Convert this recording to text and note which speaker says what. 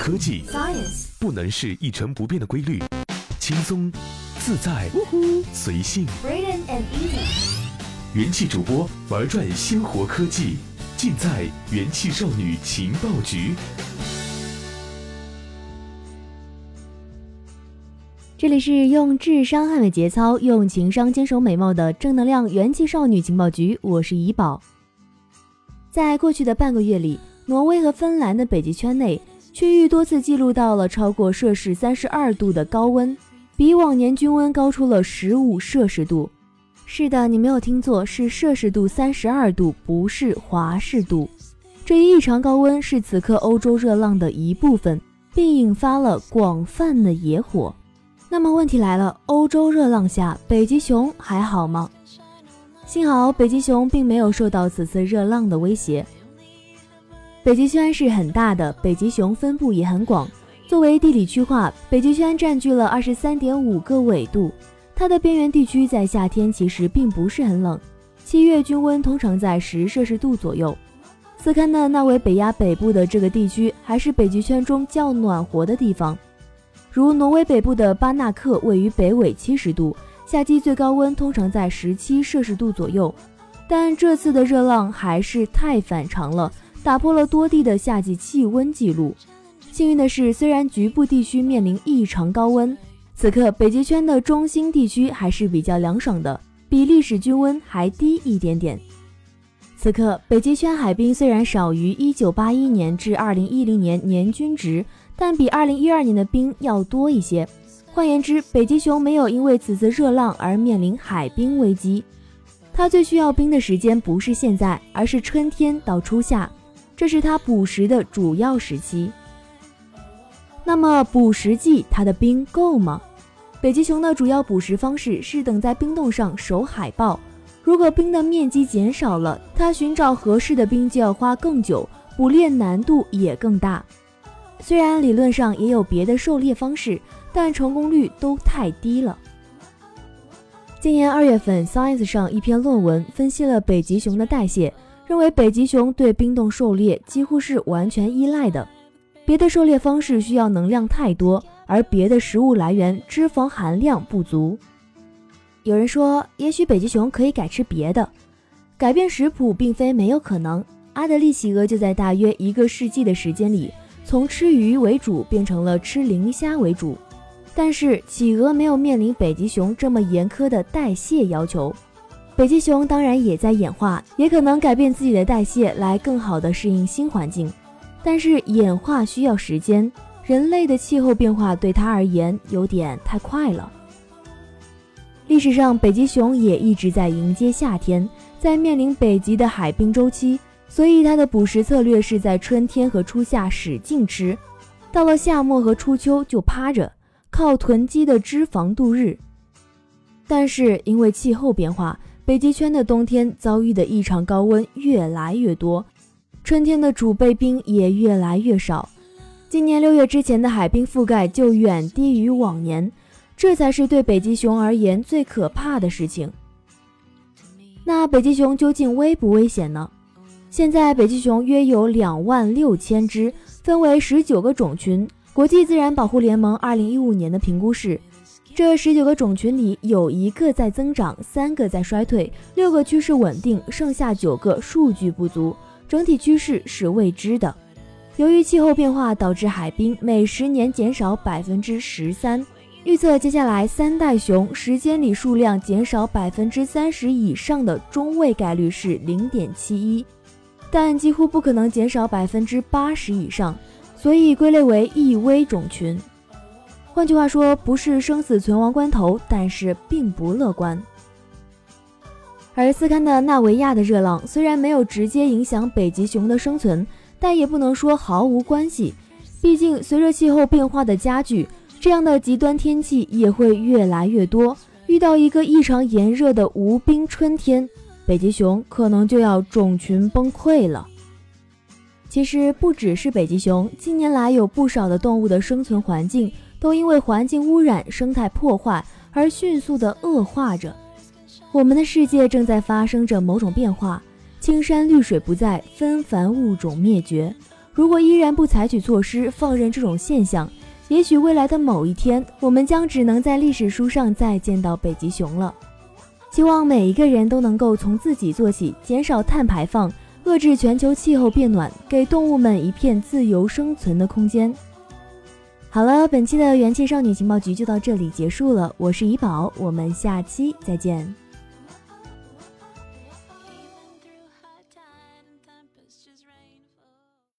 Speaker 1: 科技
Speaker 2: Science
Speaker 1: 不能是一成不变的规律，轻松、自在、随性。
Speaker 2: Braden and Easy
Speaker 1: 元气主播玩转鲜活科技，尽在元气少女情报局。
Speaker 3: 这里是用智商捍卫节操，用情商坚守美貌的正能量元气少女情报局，我是怡宝。在过去的半个月里，挪威和芬兰的北极圈内区域多次记录到了超过摄氏三十二度的高温，比往年均温高出了十五摄氏度。是的，你没有听错，是摄氏度三十二度，不是华氏度。这一异常高温是此刻欧洲热浪的一部分，并引发了广泛的野火。那么问题来了，欧洲热浪下，北极熊还好吗？幸好北极熊并没有受到此次热浪的威胁。北极圈是很大的，北极熊分布也很广。作为地理区划，北极圈占据了二十三点五个纬度。它的边缘地区在夏天其实并不是很冷，七月均温通常在十摄氏度左右。斯堪的纳维北亚北部的这个地区还是北极圈中较暖和的地方。如挪威北部的巴纳克位于北纬七十度，夏季最高温通常在十七摄氏度左右。但这次的热浪还是太反常了，打破了多地的夏季气温记录。幸运的是，虽然局部地区面临异常高温，此刻北极圈的中心地区还是比较凉爽的，比历史均温还低一点点。此刻北极圈海冰虽然少于1981年至2010年年均值。但比2012年的冰要多一些。换言之，北极熊没有因为此次热浪而面临海冰危机。它最需要冰的时间不是现在，而是春天到初夏，这是它捕食的主要时期。那么捕食季它的冰够吗？北极熊的主要捕食方式是等在冰洞上守海豹。如果冰的面积减少了，它寻找合适的冰就要花更久，捕猎难度也更大。虽然理论上也有别的狩猎方式，但成功率都太低了。今年二月份，《Science》上一篇论文分析了北极熊的代谢，认为北极熊对冰冻狩猎几乎是完全依赖的。别的狩猎方式需要能量太多，而别的食物来源脂肪含量不足。有人说，也许北极熊可以改吃别的，改变食谱并非没有可能。阿德利企鹅就在大约一个世纪的时间里。从吃鱼为主变成了吃磷虾为主，但是企鹅没有面临北极熊这么严苛的代谢要求。北极熊当然也在演化，也可能改变自己的代谢来更好的适应新环境，但是演化需要时间，人类的气候变化对它而言有点太快了。历史上，北极熊也一直在迎接夏天，在面临北极的海冰周期。所以它的捕食策略是在春天和初夏使劲吃，到了夏末和初秋就趴着，靠囤积的脂肪度日。但是因为气候变化，北极圈的冬天遭遇的异常高温越来越多，春天的储备冰也越来越少。今年六月之前的海冰覆盖就远低于往年，这才是对北极熊而言最可怕的事情。那北极熊究竟危不危险呢？现在北极熊约有两万六千只，分为十九个种群。国际自然保护联盟二零一五年的评估是，这十九个种群里有一个在增长，三个在衰退，六个趋势稳定，剩下九个数据不足，整体趋势是未知的。由于气候变化导致海冰每十年减少百分之十三，预测接下来三代熊时间里数量减少百分之三十以上的中位概率是零点七一。但几乎不可能减少百分之八十以上，所以归类为易危种群。换句话说，不是生死存亡关头，但是并不乐观。而斯堪的纳维亚的热浪虽然没有直接影响北极熊的生存，但也不能说毫无关系。毕竟，随着气候变化的加剧，这样的极端天气也会越来越多。遇到一个异常炎热的无冰春天。北极熊可能就要种群崩溃了。其实不只是北极熊，近年来有不少的动物的生存环境都因为环境污染、生态破坏而迅速的恶化着。我们的世界正在发生着某种变化，青山绿水不在，纷繁物种灭绝。如果依然不采取措施，放任这种现象，也许未来的某一天，我们将只能在历史书上再见到北极熊了。希望每一个人都能够从自己做起，减少碳排放，遏制全球气候变暖，给动物们一片自由生存的空间。好了，本期的元气少女情报局就到这里结束了。我是怡宝，我们下期再见。